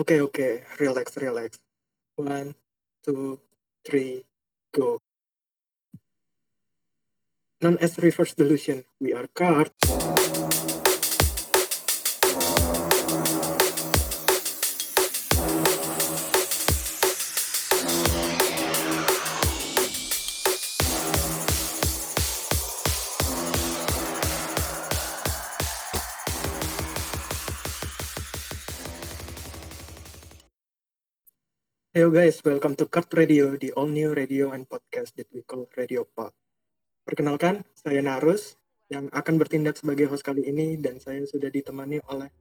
Oke, oke. Relax, relax. One, two, three, go. Known as reverse delusion, we are card. Hello guys, welcome to Card Radio, the all new radio and podcast that we call Radio Pod. Perkenalkan, saya Narus yang akan bertindak sebagai host kali ini dan saya sudah ditemani oleh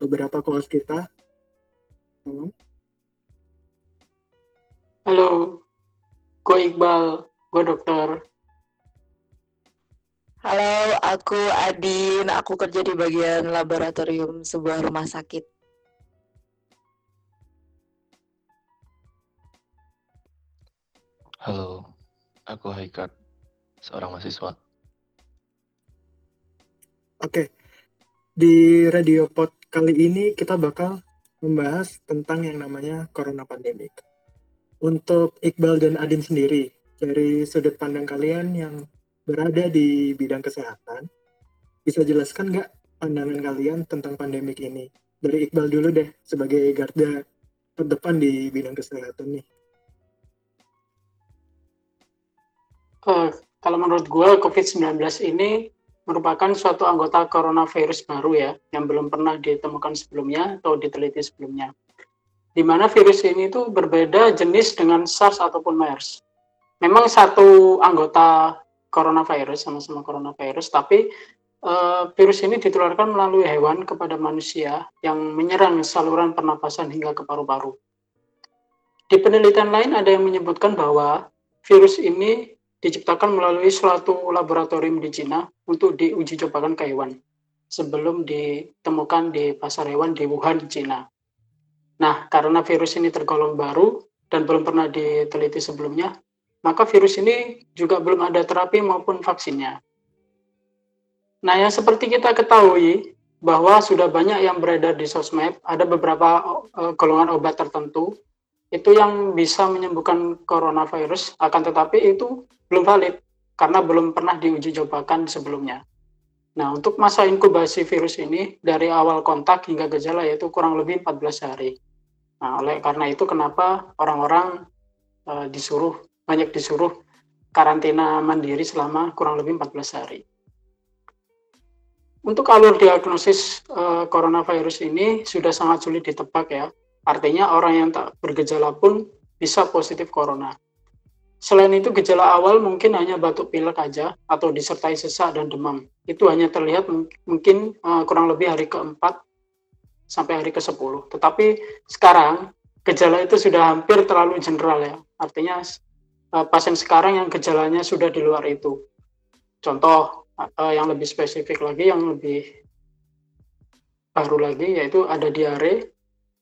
beberapa co-host kita. Tolong. Halo, gue Iqbal, gue dokter. Halo, aku Adin. Aku kerja di bagian laboratorium sebuah rumah sakit. Halo, aku Haikat, seorang mahasiswa. Oke, di Radio Pod kali ini kita bakal membahas tentang yang namanya Corona Pandemic. Untuk Iqbal dan Adin sendiri, dari sudut pandang kalian yang berada di bidang kesehatan, bisa jelaskan nggak pandangan kalian tentang pandemik ini? Dari Iqbal dulu deh, sebagai garda terdepan di bidang kesehatan nih. Uh, kalau menurut gue, COVID-19 ini merupakan suatu anggota coronavirus baru ya, yang belum pernah ditemukan sebelumnya atau diteliti sebelumnya. Di mana virus ini itu berbeda jenis dengan SARS ataupun MERS. Memang satu anggota coronavirus, sama-sama coronavirus, tapi uh, virus ini ditularkan melalui hewan kepada manusia yang menyerang saluran pernapasan hingga ke paru-paru. Di penelitian lain ada yang menyebutkan bahwa virus ini diciptakan melalui suatu laboratorium di Cina untuk diuji cobakan ke hewan sebelum ditemukan di pasar hewan di Wuhan, Cina. Nah, karena virus ini tergolong baru dan belum pernah diteliti sebelumnya, maka virus ini juga belum ada terapi maupun vaksinnya. Nah, yang seperti kita ketahui bahwa sudah banyak yang beredar di sosmed, ada beberapa uh, golongan obat tertentu itu yang bisa menyembuhkan coronavirus, akan tetapi itu belum valid karena belum pernah diuji cobakan sebelumnya. Nah, untuk masa inkubasi virus ini dari awal kontak hingga gejala yaitu kurang lebih 14 hari. Nah, oleh karena itu kenapa orang-orang uh, disuruh banyak disuruh karantina mandiri selama kurang lebih 14 hari. Untuk alur diagnosis uh, coronavirus ini sudah sangat sulit ditebak ya. Artinya orang yang tak bergejala pun bisa positif corona. Selain itu gejala awal mungkin hanya batuk pilek aja atau disertai sesak dan demam. Itu hanya terlihat mungkin uh, kurang lebih hari keempat sampai hari ke-10. Tetapi sekarang gejala itu sudah hampir terlalu general ya. Artinya uh, pasien sekarang yang gejalanya sudah di luar itu. Contoh uh, yang lebih spesifik lagi yang lebih baru lagi yaitu ada diare,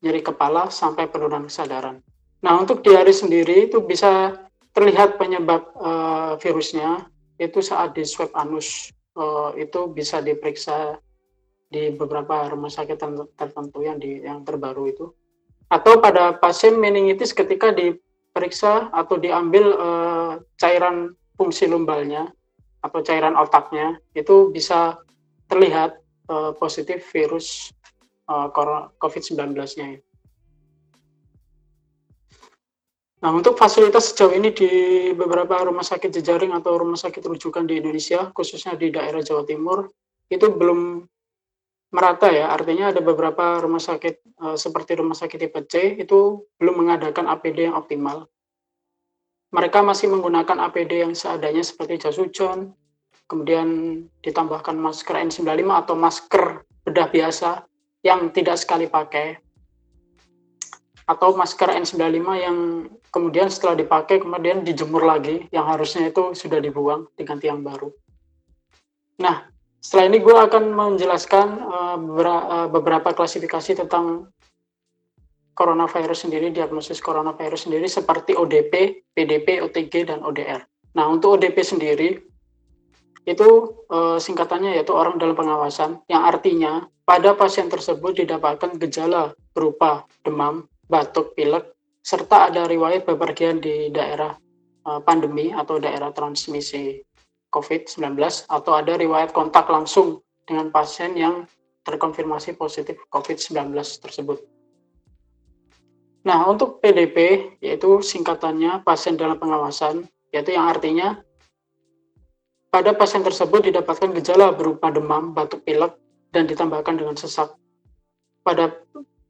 nyeri kepala sampai penurunan kesadaran. Nah, untuk diare sendiri itu bisa terlihat penyebab uh, virusnya itu saat di swab anus uh, itu bisa diperiksa di beberapa rumah sakit tertentu yang di yang terbaru itu atau pada pasien meningitis ketika diperiksa atau diambil uh, cairan fungsi lumbalnya atau cairan otaknya itu bisa terlihat uh, positif virus uh, COVID-19-nya. Nah, untuk fasilitas sejauh ini di beberapa rumah sakit jejaring atau rumah sakit rujukan di Indonesia, khususnya di daerah Jawa Timur, itu belum merata ya. Artinya ada beberapa rumah sakit uh, seperti rumah sakit tipe C itu belum mengadakan APD yang optimal. Mereka masih menggunakan APD yang seadanya seperti jas hujan, kemudian ditambahkan masker N95 atau masker bedah biasa yang tidak sekali pakai atau masker N95 yang kemudian setelah dipakai kemudian dijemur lagi yang harusnya itu sudah dibuang diganti yang baru. Nah, setelah ini gue akan menjelaskan uh, beberapa klasifikasi tentang coronavirus sendiri, diagnosis coronavirus sendiri seperti ODP, PDP, OTG, dan ODR. Nah, untuk ODP sendiri, itu uh, singkatannya yaitu orang dalam pengawasan, yang artinya pada pasien tersebut didapatkan gejala berupa demam, batuk, pilek, serta ada riwayat bepergian di daerah uh, pandemi atau daerah transmisi COVID-19 atau ada riwayat kontak langsung dengan pasien yang terkonfirmasi positif COVID-19 tersebut. Nah, untuk PDP, yaitu singkatannya pasien dalam pengawasan, yaitu yang artinya pada pasien tersebut didapatkan gejala berupa demam, batuk pilek, dan ditambahkan dengan sesak. Pada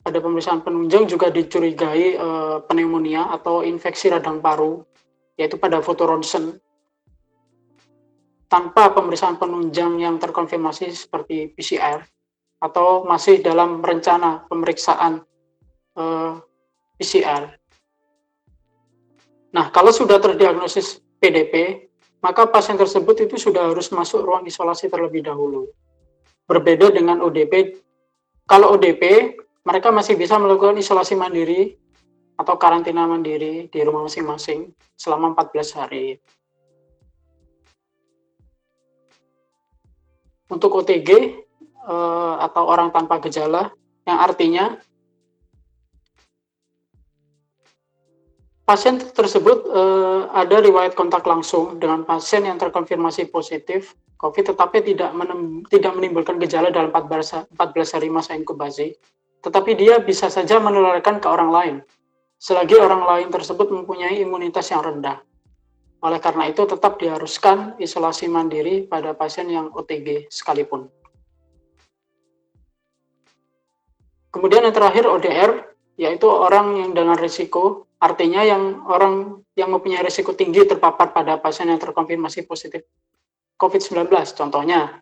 pada pemeriksaan penunjang juga dicurigai e, pneumonia atau infeksi radang paru, yaitu pada foto ronsen. Tanpa pemeriksaan penunjang yang terkonfirmasi seperti PCR, atau masih dalam rencana pemeriksaan e, PCR. Nah, kalau sudah terdiagnosis PDP, maka pasien tersebut itu sudah harus masuk ruang isolasi terlebih dahulu. Berbeda dengan ODP, kalau ODP, mereka masih bisa melakukan isolasi mandiri atau karantina mandiri di rumah masing-masing selama 14 hari. Untuk OTG eh, atau orang tanpa gejala, yang artinya pasien tersebut uh, ada riwayat kontak langsung dengan pasien yang terkonfirmasi positif COVID tetapi tidak menem, tidak menimbulkan gejala dalam 14, 14 hari masa inkubasi, tetapi dia bisa saja menularkan ke orang lain selagi orang lain tersebut mempunyai imunitas yang rendah. Oleh karena itu tetap diharuskan isolasi mandiri pada pasien yang OTG sekalipun. Kemudian yang terakhir ODR, yaitu orang yang dengan risiko Artinya yang orang yang mempunyai risiko tinggi terpapar pada pasien yang terkonfirmasi positif COVID-19. Contohnya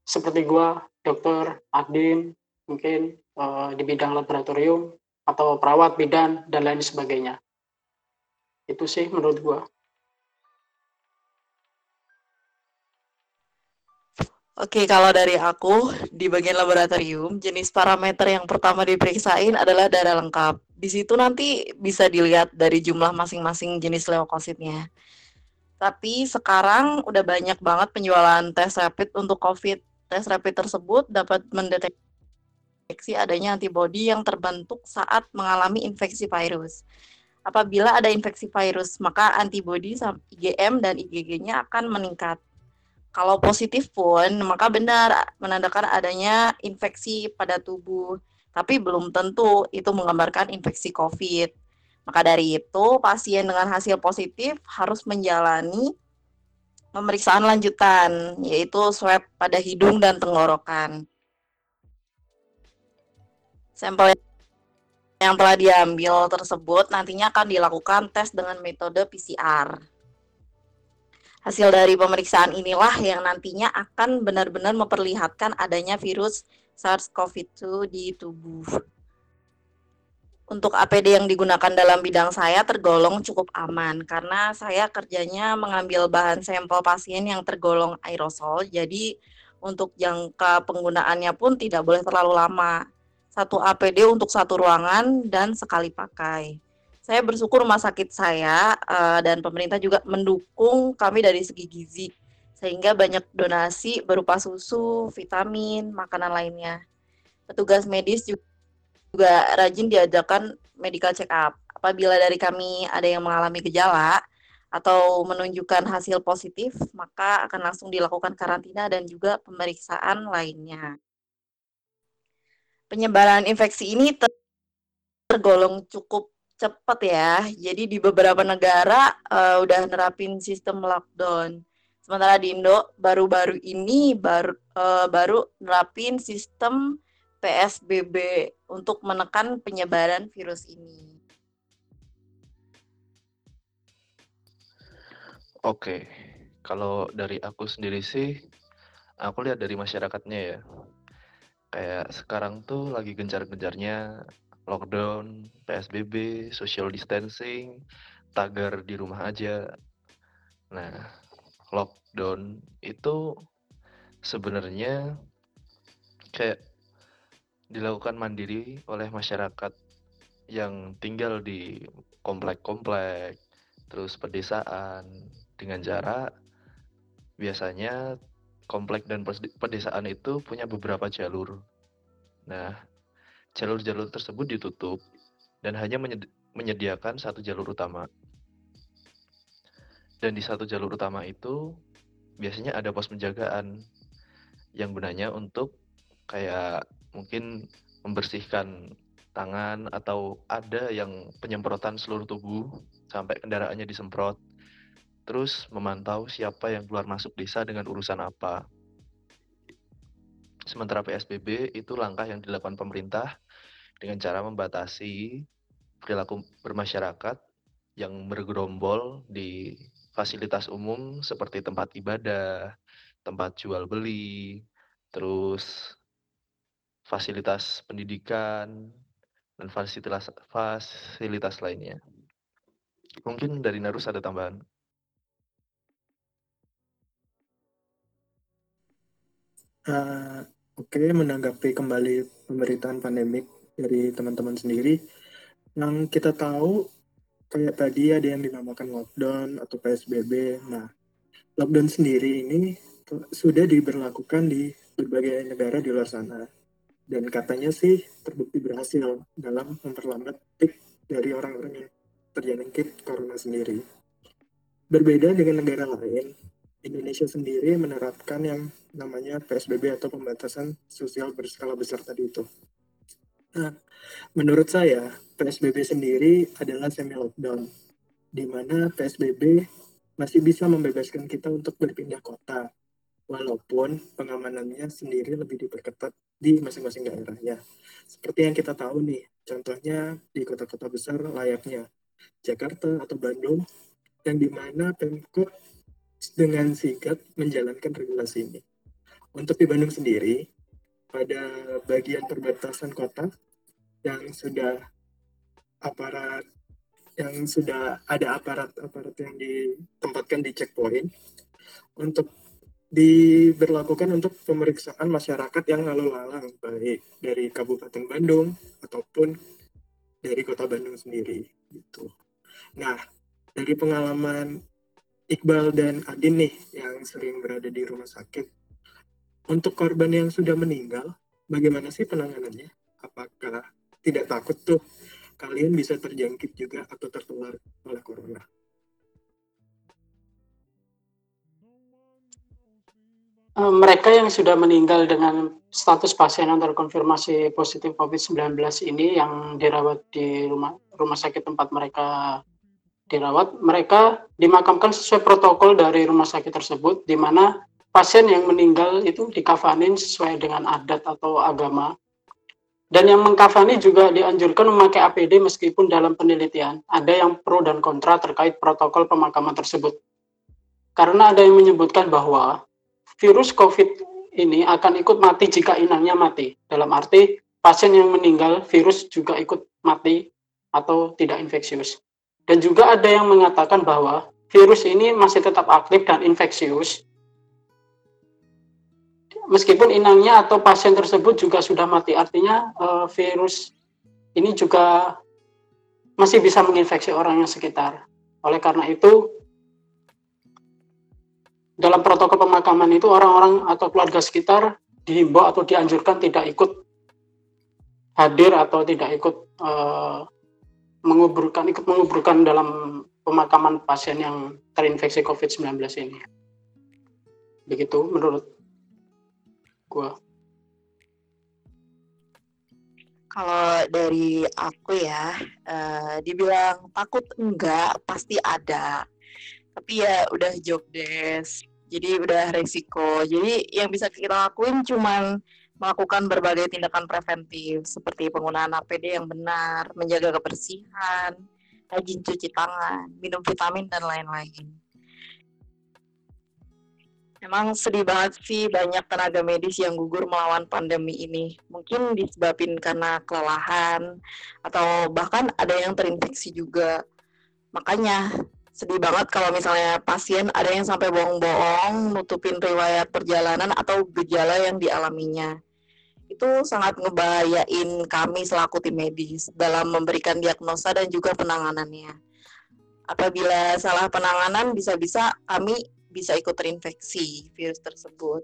seperti gua, dokter, admin, mungkin uh, di bidang laboratorium atau perawat bidan dan lain sebagainya. Itu sih menurut gua. Oke, kalau dari aku di bagian laboratorium, jenis parameter yang pertama diperiksain adalah darah lengkap di situ nanti bisa dilihat dari jumlah masing-masing jenis leukositnya. Tapi sekarang udah banyak banget penjualan tes rapid untuk COVID. Tes rapid tersebut dapat mendeteksi adanya antibodi yang terbentuk saat mengalami infeksi virus. Apabila ada infeksi virus, maka antibodi IgM dan IgG-nya akan meningkat. Kalau positif pun, maka benar menandakan adanya infeksi pada tubuh tapi belum tentu itu menggambarkan infeksi COVID. Maka dari itu, pasien dengan hasil positif harus menjalani pemeriksaan lanjutan, yaitu swab pada hidung dan tenggorokan. Sampel yang telah diambil tersebut nantinya akan dilakukan tes dengan metode PCR. Hasil dari pemeriksaan inilah yang nantinya akan benar-benar memperlihatkan adanya virus SARS-CoV-2 di tubuh. Untuk APD yang digunakan dalam bidang saya tergolong cukup aman karena saya kerjanya mengambil bahan sampel pasien yang tergolong aerosol. Jadi untuk jangka penggunaannya pun tidak boleh terlalu lama. Satu APD untuk satu ruangan dan sekali pakai. Saya bersyukur rumah sakit saya uh, dan pemerintah juga mendukung kami dari segi gizi sehingga banyak donasi berupa susu, vitamin, makanan lainnya. Petugas medis juga rajin diadakan medical check up. Apabila dari kami ada yang mengalami gejala atau menunjukkan hasil positif, maka akan langsung dilakukan karantina dan juga pemeriksaan lainnya. Penyebaran infeksi ini tergolong cukup cepat ya. Jadi di beberapa negara uh, udah nerapin sistem lockdown. Sementara di Indo baru-baru ini baru uh, baru nerapin sistem PSBB untuk menekan penyebaran virus ini. Oke, kalau dari aku sendiri sih, aku lihat dari masyarakatnya ya. Kayak sekarang tuh lagi gencar-gencarnya lockdown, PSBB, social distancing, tagar di rumah aja. Nah, lockdown itu sebenarnya kayak dilakukan mandiri oleh masyarakat yang tinggal di komplek-komplek, terus pedesaan dengan jarak biasanya komplek dan pedesaan itu punya beberapa jalur. Nah, jalur-jalur tersebut ditutup dan hanya menyediakan satu jalur utama. Dan di satu jalur utama itu biasanya ada pos penjagaan yang gunanya untuk kayak mungkin membersihkan tangan atau ada yang penyemprotan seluruh tubuh sampai kendaraannya disemprot. Terus memantau siapa yang keluar masuk desa dengan urusan apa. Sementara PSBB itu langkah yang dilakukan pemerintah dengan cara membatasi perilaku bermasyarakat yang bergerombol di fasilitas umum seperti tempat ibadah, tempat jual beli, terus fasilitas pendidikan, dan fasilitas fasilitas lainnya. Mungkin dari Narus ada tambahan? Uh, Oke, okay, menanggapi kembali pemberitaan pandemik dari teman-teman sendiri, yang kita tahu kayak tadi ada yang dinamakan lockdown atau PSBB. Nah, lockdown sendiri ini sudah diberlakukan di berbagai negara di luar sana. Dan katanya sih terbukti berhasil dalam memperlambat pik dari orang-orang yang terjangkit corona sendiri. Berbeda dengan negara lain, Indonesia sendiri menerapkan yang namanya PSBB atau pembatasan sosial berskala besar tadi itu. Nah, menurut saya PSBB sendiri adalah semi lockdown, di mana PSBB masih bisa membebaskan kita untuk berpindah kota, walaupun pengamanannya sendiri lebih diperketat di masing-masing daerahnya. Seperti yang kita tahu nih, contohnya di kota-kota besar layaknya Jakarta atau Bandung, yang di mana Pemkot dengan sigap menjalankan regulasi ini. Untuk di Bandung sendiri, pada bagian perbatasan kota yang sudah aparat yang sudah ada aparat-aparat yang ditempatkan di checkpoint untuk diberlakukan untuk pemeriksaan masyarakat yang lalu lalang baik dari Kabupaten Bandung ataupun dari Kota Bandung sendiri gitu. Nah, dari pengalaman Iqbal dan Adin nih yang sering berada di rumah sakit, untuk korban yang sudah meninggal, bagaimana sih penanganannya? Apakah tidak takut tuh kalian bisa terjangkit juga atau tertular oleh corona. Eh, mereka yang sudah meninggal dengan status pasien yang terkonfirmasi positif COVID-19 ini yang dirawat di rumah rumah sakit tempat mereka dirawat, mereka dimakamkan sesuai protokol dari rumah sakit tersebut, di mana pasien yang meninggal itu dikafanin sesuai dengan adat atau agama dan yang mengkafani juga dianjurkan memakai APD meskipun dalam penelitian ada yang pro dan kontra terkait protokol pemakaman tersebut. Karena ada yang menyebutkan bahwa virus COVID ini akan ikut mati jika inangnya mati. Dalam arti pasien yang meninggal virus juga ikut mati atau tidak infeksius. Dan juga ada yang mengatakan bahwa virus ini masih tetap aktif dan infeksius meskipun inangnya atau pasien tersebut juga sudah mati, artinya uh, virus ini juga masih bisa menginfeksi orang yang sekitar. Oleh karena itu, dalam protokol pemakaman itu orang-orang atau keluarga sekitar dihimbau atau dianjurkan tidak ikut hadir atau tidak ikut uh, menguburkan ikut menguburkan dalam pemakaman pasien yang terinfeksi COVID-19 ini. Begitu menurut gua. Kalau dari aku ya uh, dibilang takut enggak pasti ada. Tapi ya udah job desk jadi udah resiko. Jadi yang bisa kita lakuin cuman melakukan berbagai tindakan preventif seperti penggunaan APD yang benar, menjaga kebersihan, rajin cuci tangan, minum vitamin dan lain-lain. Emang sedih banget sih banyak tenaga medis yang gugur melawan pandemi ini. Mungkin disebabkan karena kelelahan atau bahkan ada yang terinfeksi juga. Makanya sedih banget kalau misalnya pasien ada yang sampai bohong-bohong nutupin riwayat perjalanan atau gejala yang dialaminya. Itu sangat ngebahayain kami selaku tim medis dalam memberikan diagnosa dan juga penanganannya. Apabila salah penanganan bisa-bisa kami bisa ikut terinfeksi virus tersebut.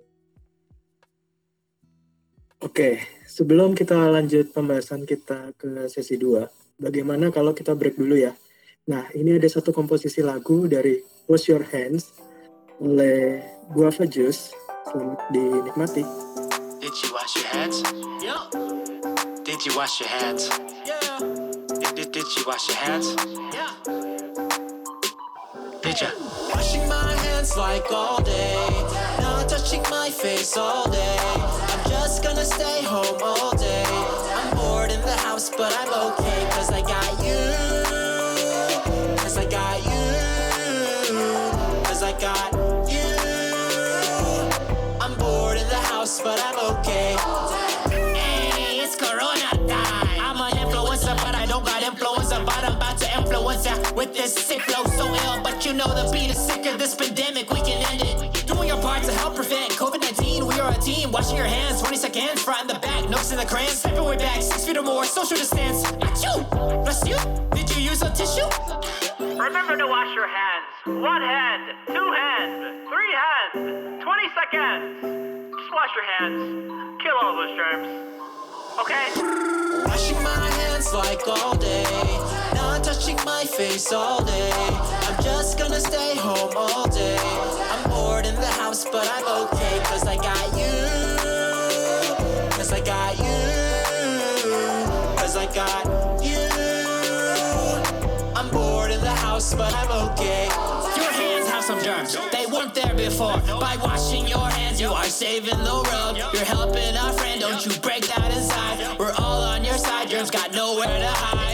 Oke, sebelum kita lanjut pembahasan kita ke sesi 2, bagaimana kalau kita break dulu ya? Nah, ini ada satu komposisi lagu dari Wash Your Hands oleh Guava Juice. Selamat dinikmati. Did you wash your hands? Yeah. Did you wash your hands? Yeah. Did, did, did you wash your hands? Yeah. Did? Washing my hands like all day. Not touching my face all day. I'm just gonna stay home all day. I'm bored in the house, but I'm okay. Cause I got you. Cause I got you. Cause I got this sick flow so ill. But you know the beat is sick of this pandemic. We can end it. Doing your part to help prevent COVID 19. We are a team. Washing your hands 20 seconds. Front and the back, nooks in the crayons. Stepping way back, six feet or more. Social distance. Achoo! Bless you. Did you use a tissue? Remember to wash your hands. One hand, two hands, three hands, 20 seconds. Just wash your hands. Kill all those germs. Okay? Washing my hands like all day. Touching my face all day. I'm just gonna stay home all day. I'm bored in the house, but I'm okay. Cause I got you. Cause I got you. Cause I got you. I'm bored in the house, but I'm okay. Your hands have some germs, they weren't there before. By washing your hands, you are saving the world. You're helping a friend, don't you break that inside. We're all on your side, germs got nowhere to hide.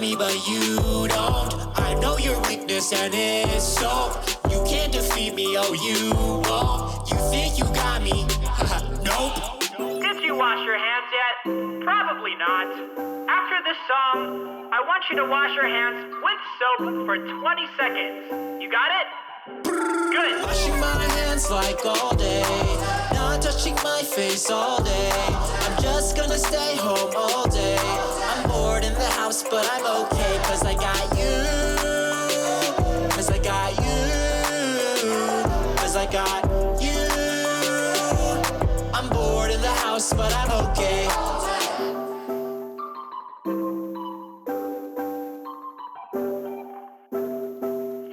You think you got me, but you don't. I know your weakness, and it's soap. You can't defeat me, oh, you won't. You think you got me? nope. Did you wash your hands yet? Probably not. After this song, I want you to wash your hands with soap for 20 seconds. You got it? Good. Washing my hands like all day. Not touching my face all day. I'm just gonna stay home all day. House, but I'm okay. Cause I got you. Cause I got you. Cause I got you. I'm bored in the house, but I'm okay.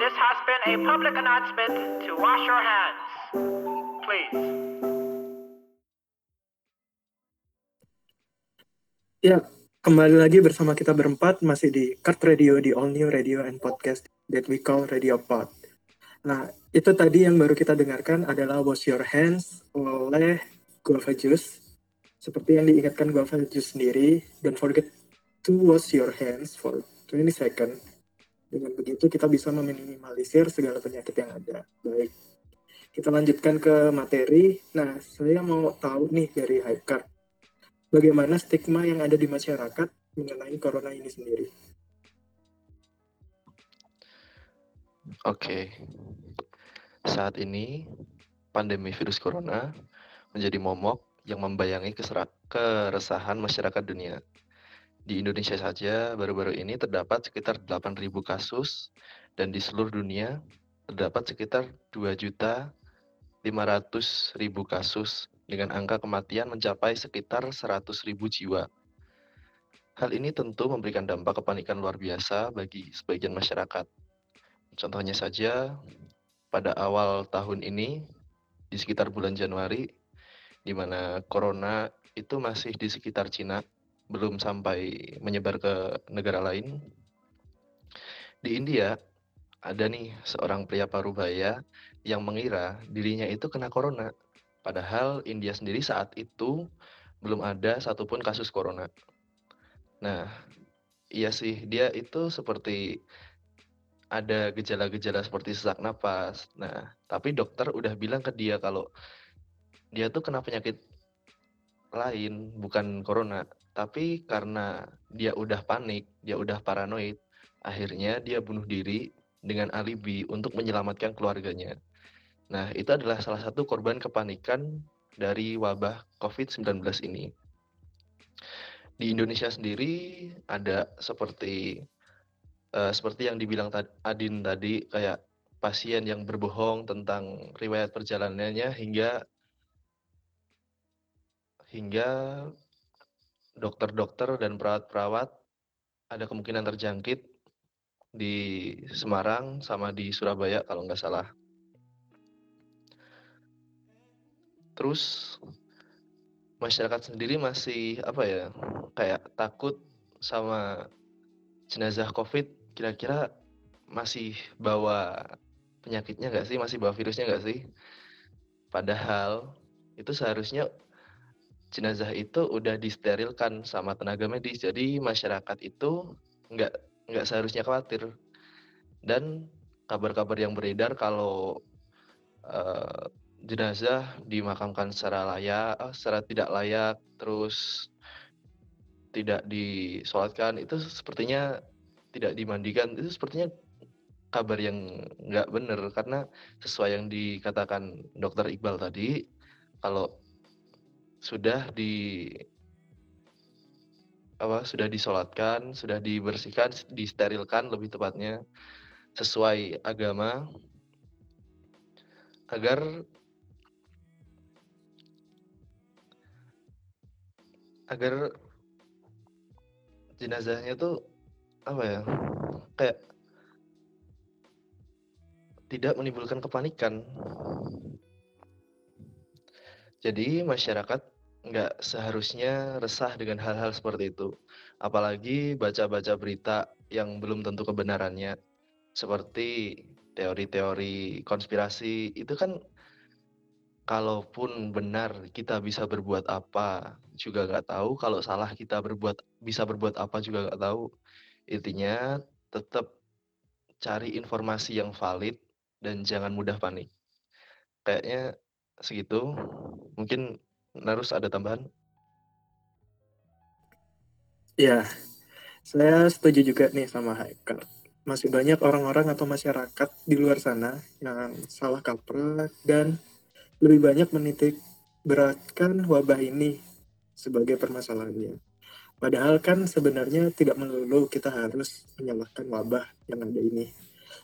This has been a public announcement to wash your hands. Please. Ya, kembali lagi bersama kita berempat masih di Kart Radio di All New Radio and Podcast that we call Radio Pod. Nah, itu tadi yang baru kita dengarkan adalah Wash Your Hands oleh Guava Juice. Seperti yang diingatkan Guava Juice sendiri, don't forget to wash your hands for 20 seconds. Dengan begitu kita bisa meminimalisir segala penyakit yang ada. Baik, kita lanjutkan ke materi. Nah, saya mau tahu nih dari Hypecard bagaimana stigma yang ada di masyarakat mengenai corona ini sendiri. Oke. Saat ini pandemi virus corona menjadi momok yang membayangi kesera- keresahan masyarakat dunia. Di Indonesia saja baru-baru ini terdapat sekitar 8.000 kasus dan di seluruh dunia terdapat sekitar 2 juta 500 ribu kasus dengan angka kematian mencapai sekitar 100 ribu jiwa. Hal ini tentu memberikan dampak kepanikan luar biasa bagi sebagian masyarakat. Contohnya saja, pada awal tahun ini, di sekitar bulan Januari, di mana corona itu masih di sekitar Cina, belum sampai menyebar ke negara lain. Di India, ada nih seorang pria parubaya yang mengira dirinya itu kena corona. Padahal India sendiri saat itu belum ada satupun kasus corona. Nah, iya sih, dia itu seperti ada gejala-gejala seperti sesak napas. Nah, tapi dokter udah bilang ke dia kalau dia tuh kena penyakit lain, bukan corona. Tapi karena dia udah panik, dia udah paranoid, akhirnya dia bunuh diri dengan alibi untuk menyelamatkan keluarganya. Nah, itu adalah salah satu korban kepanikan dari wabah COVID-19 ini. Di Indonesia sendiri ada seperti eh, seperti yang dibilang tad- Adin tadi kayak pasien yang berbohong tentang riwayat perjalanannya hingga hingga dokter-dokter dan perawat-perawat ada kemungkinan terjangkit di Semarang sama di Surabaya kalau nggak salah. Terus masyarakat sendiri masih apa ya kayak takut sama jenazah COVID kira-kira masih bawa penyakitnya nggak sih? Masih bawa virusnya nggak sih? Padahal itu seharusnya jenazah itu udah disterilkan sama tenaga medis. Jadi masyarakat itu nggak nggak seharusnya khawatir. Dan kabar-kabar yang beredar kalau uh, jenazah dimakamkan secara layak, eh, secara tidak layak, terus tidak disolatkan itu sepertinya tidak dimandikan. Itu sepertinya kabar yang nggak benar karena sesuai yang dikatakan dokter Iqbal tadi kalau sudah di apa sudah disolatkan sudah dibersihkan disterilkan lebih tepatnya sesuai agama agar agar jenazahnya tuh apa ya kayak tidak menimbulkan kepanikan. Jadi masyarakat nggak seharusnya resah dengan hal-hal seperti itu. Apalagi baca-baca berita yang belum tentu kebenarannya. Seperti teori-teori konspirasi itu kan kalaupun benar kita bisa berbuat apa juga nggak tahu, kalau salah kita berbuat bisa berbuat apa juga nggak tahu. Intinya tetap cari informasi yang valid dan jangan mudah panik. Kayaknya segitu. Mungkin Narus ada tambahan? Ya, saya setuju juga nih sama Haikal. Masih banyak orang-orang atau masyarakat di luar sana yang salah kaprah dan lebih banyak menitik beratkan wabah ini sebagai permasalahannya. Padahal kan sebenarnya tidak melulu kita harus menyalahkan wabah yang ada ini.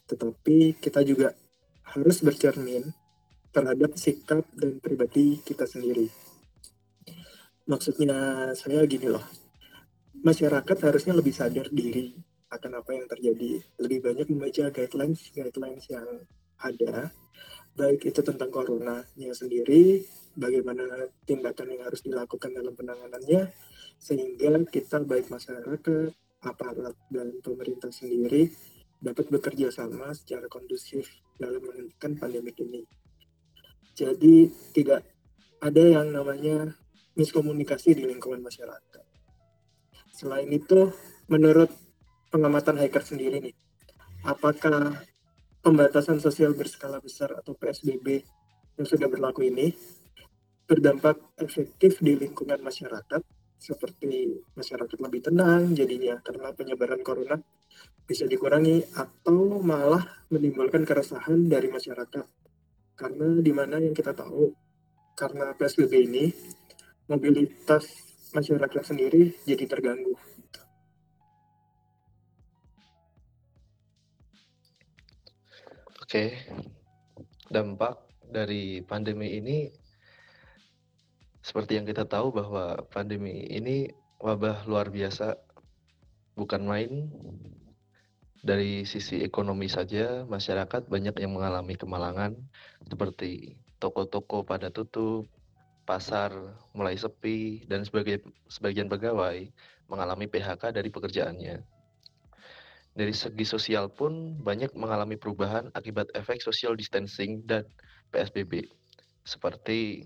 Tetapi kita juga harus bercermin terhadap sikap dan pribadi kita sendiri. Maksudnya saya gini loh, masyarakat harusnya lebih sadar diri akan apa yang terjadi. Lebih banyak membaca guidelines-guidelines yang ada baik itu tentang coronanya sendiri, bagaimana tindakan yang harus dilakukan dalam penanganannya, sehingga kita baik masyarakat, aparat, dan pemerintah sendiri dapat bekerja sama secara kondusif dalam menghentikan pandemi ini. Jadi tidak ada yang namanya miskomunikasi di lingkungan masyarakat. Selain itu, menurut pengamatan hacker sendiri nih, apakah pembatasan sosial berskala besar atau PSBB yang sudah berlaku ini berdampak efektif di lingkungan masyarakat seperti masyarakat lebih tenang jadinya karena penyebaran corona bisa dikurangi atau malah menimbulkan keresahan dari masyarakat. Karena di mana yang kita tahu karena PSBB ini mobilitas masyarakat sendiri jadi terganggu. Oke, dampak dari pandemi ini seperti yang kita tahu bahwa pandemi ini wabah luar biasa, bukan main. Dari sisi ekonomi saja, masyarakat banyak yang mengalami kemalangan, seperti toko-toko pada tutup, pasar mulai sepi, dan sebagai sebagian pegawai mengalami PHK dari pekerjaannya. Dari segi sosial pun banyak mengalami perubahan akibat efek social distancing dan PSBB. Seperti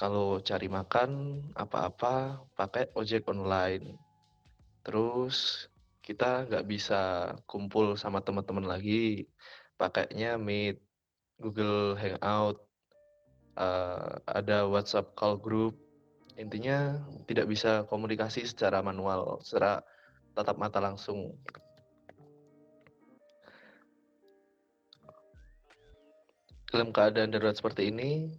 kalau cari makan apa-apa pakai ojek online. Terus kita nggak bisa kumpul sama teman-teman lagi, pakainya Meet, Google Hangout, uh, ada WhatsApp call group. Intinya tidak bisa komunikasi secara manual, secara tatap mata langsung. Dalam keadaan darurat seperti ini,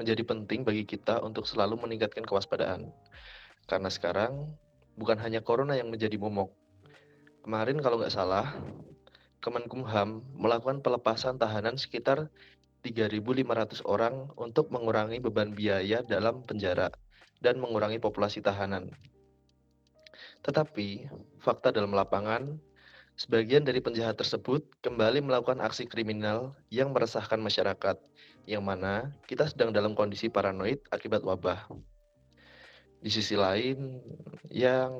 menjadi penting bagi kita untuk selalu meningkatkan kewaspadaan. Karena sekarang, bukan hanya corona yang menjadi momok. Kemarin kalau nggak salah, Kemenkumham melakukan pelepasan tahanan sekitar 3.500 orang untuk mengurangi beban biaya dalam penjara dan mengurangi populasi tahanan. Tetapi, fakta dalam lapangan, sebagian dari penjahat tersebut kembali melakukan aksi kriminal yang meresahkan masyarakat, yang mana kita sedang dalam kondisi paranoid akibat wabah. Di sisi lain, yang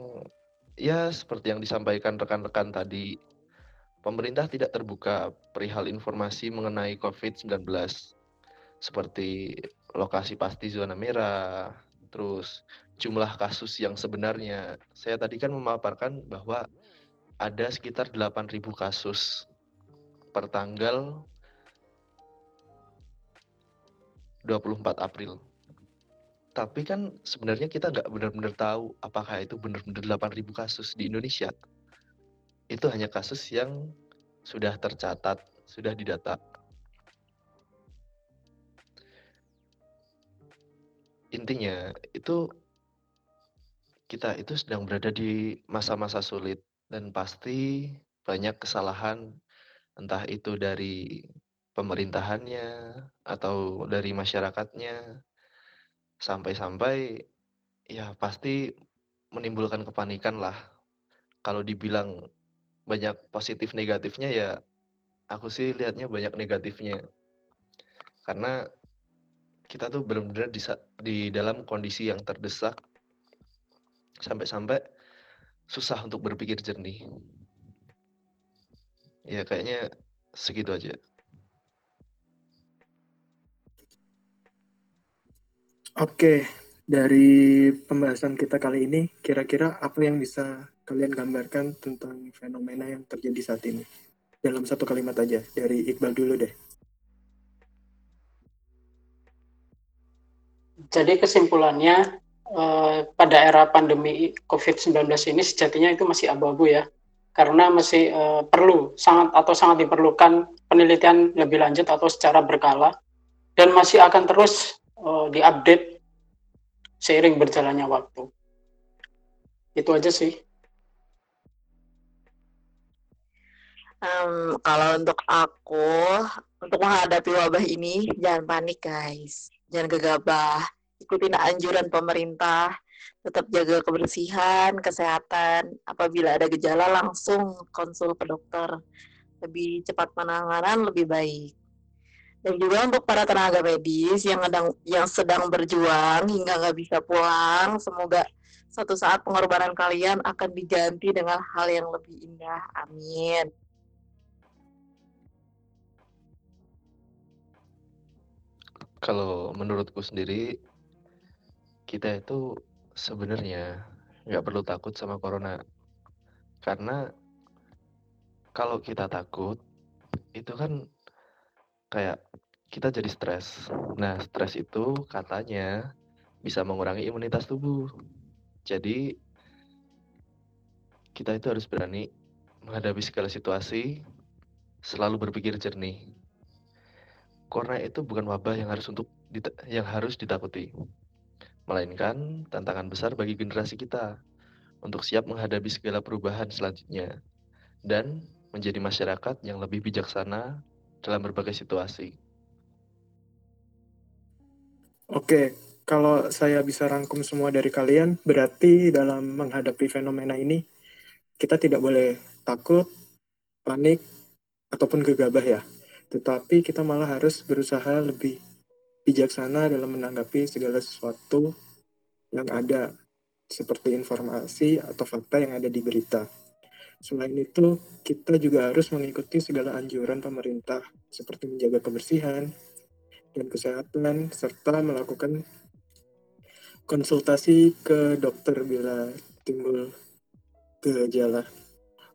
ya seperti yang disampaikan rekan-rekan tadi, pemerintah tidak terbuka perihal informasi mengenai COVID-19, seperti lokasi pasti zona merah, terus jumlah kasus yang sebenarnya. Saya tadi kan memaparkan bahwa ada sekitar 8.000 kasus per tanggal 24 April. Tapi kan sebenarnya kita nggak benar-benar tahu apakah itu benar-benar 8.000 kasus di Indonesia itu hanya kasus yang sudah tercatat, sudah didata. Intinya itu kita itu sedang berada di masa-masa sulit dan pasti banyak kesalahan entah itu dari pemerintahannya atau dari masyarakatnya. Sampai-sampai ya pasti menimbulkan kepanikan lah. Kalau dibilang banyak positif negatifnya ya aku sih lihatnya banyak negatifnya. Karena kita tuh benar-benar di, di dalam kondisi yang terdesak. Sampai-sampai susah untuk berpikir jernih ya kayaknya segitu aja Oke, dari pembahasan kita kali ini, kira-kira apa yang bisa kalian gambarkan tentang fenomena yang terjadi saat ini? Dalam satu kalimat aja, dari Iqbal dulu deh. Jadi kesimpulannya, eh, pada era pandemi COVID-19 ini sejatinya itu masih abu-abu ya, karena masih eh, perlu sangat atau sangat diperlukan penelitian lebih lanjut atau secara berkala, dan masih akan terus eh, diupdate seiring berjalannya waktu. Itu aja sih. Um, kalau untuk aku, untuk menghadapi wabah ini, jangan panik guys, jangan gegabah, ikutin anjuran pemerintah, tetap jaga kebersihan, kesehatan. Apabila ada gejala langsung konsul ke dokter. Lebih cepat penanganan lebih baik. Dan juga untuk para tenaga medis yang sedang yang sedang berjuang hingga nggak bisa pulang, semoga suatu saat pengorbanan kalian akan diganti dengan hal yang lebih indah. Amin. Kalau menurutku sendiri, kita itu sebenarnya nggak perlu takut sama corona. Karena kalau kita takut, itu kan kayak kita jadi stres. Nah, stres itu katanya bisa mengurangi imunitas tubuh. Jadi, kita itu harus berani menghadapi segala situasi, selalu berpikir jernih. Corona itu bukan wabah yang harus untuk yang harus ditakuti, melainkan tantangan besar bagi generasi kita untuk siap menghadapi segala perubahan selanjutnya dan menjadi masyarakat yang lebih bijaksana dalam berbagai situasi. Oke, kalau saya bisa rangkum semua dari kalian, berarti dalam menghadapi fenomena ini kita tidak boleh takut, panik, ataupun gegabah ya tetapi kita malah harus berusaha lebih bijaksana dalam menanggapi segala sesuatu yang ada seperti informasi atau fakta yang ada di berita. Selain itu, kita juga harus mengikuti segala anjuran pemerintah seperti menjaga kebersihan dan kesehatan serta melakukan konsultasi ke dokter bila timbul gejala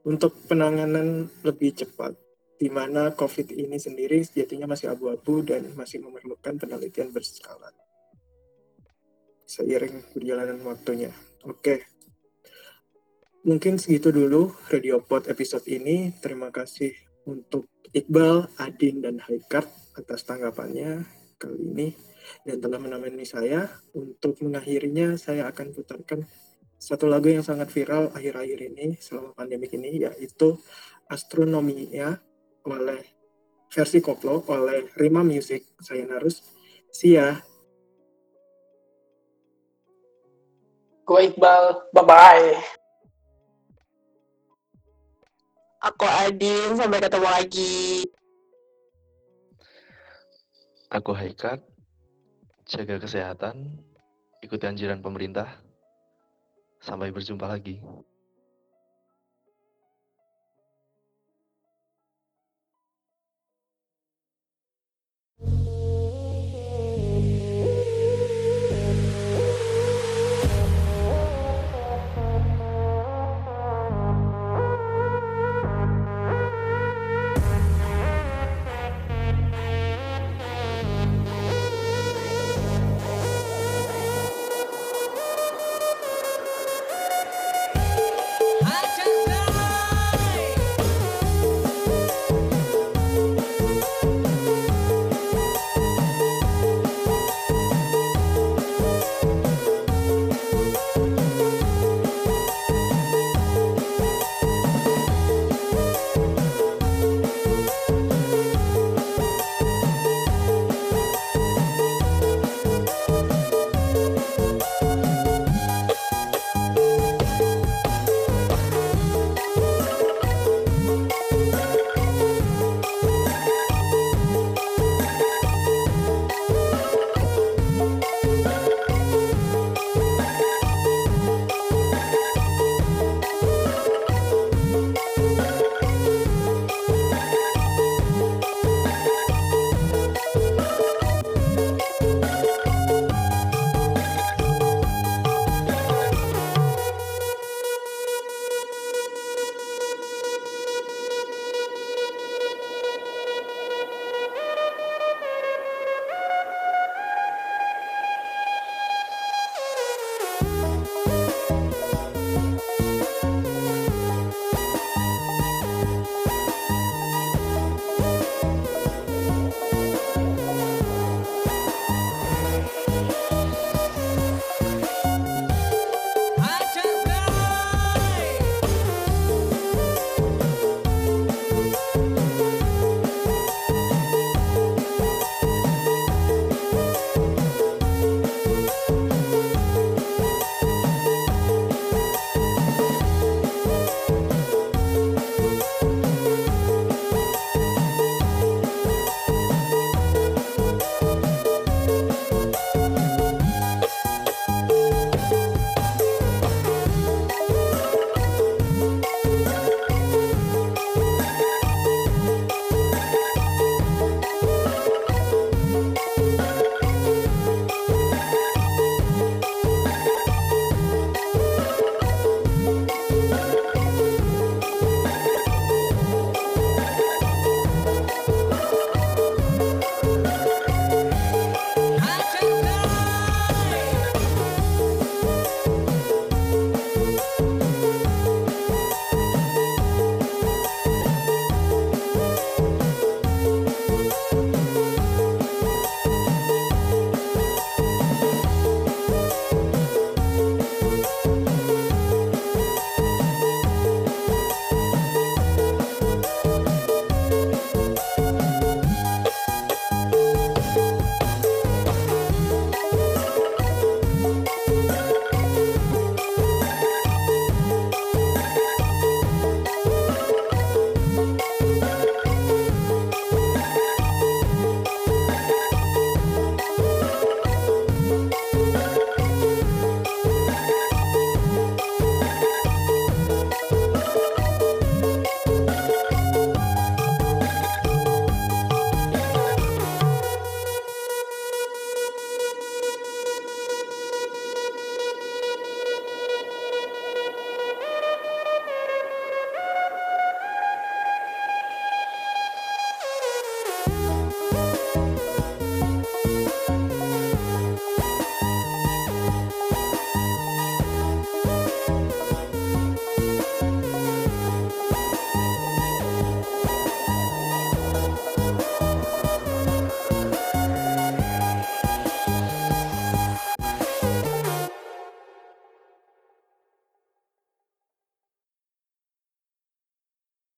untuk penanganan lebih cepat di mana COVID ini sendiri sejatinya masih abu-abu dan masih memerlukan penelitian berskala. Seiring berjalanan waktunya. Oke. Mungkin segitu dulu Radio Pod episode ini. Terima kasih untuk Iqbal, Adin, dan Haikart atas tanggapannya kali ini dan telah menemani saya. Untuk mengakhirinya, saya akan putarkan satu lagu yang sangat viral akhir-akhir ini selama pandemi ini yaitu Astronomia oleh versi koplo oleh Rima Music saya harus Sia Gue Iqbal, bye-bye. Aku Adin, sampai ketemu lagi. Aku Haikat, jaga kesehatan, ikuti anjuran pemerintah. Sampai berjumpa lagi.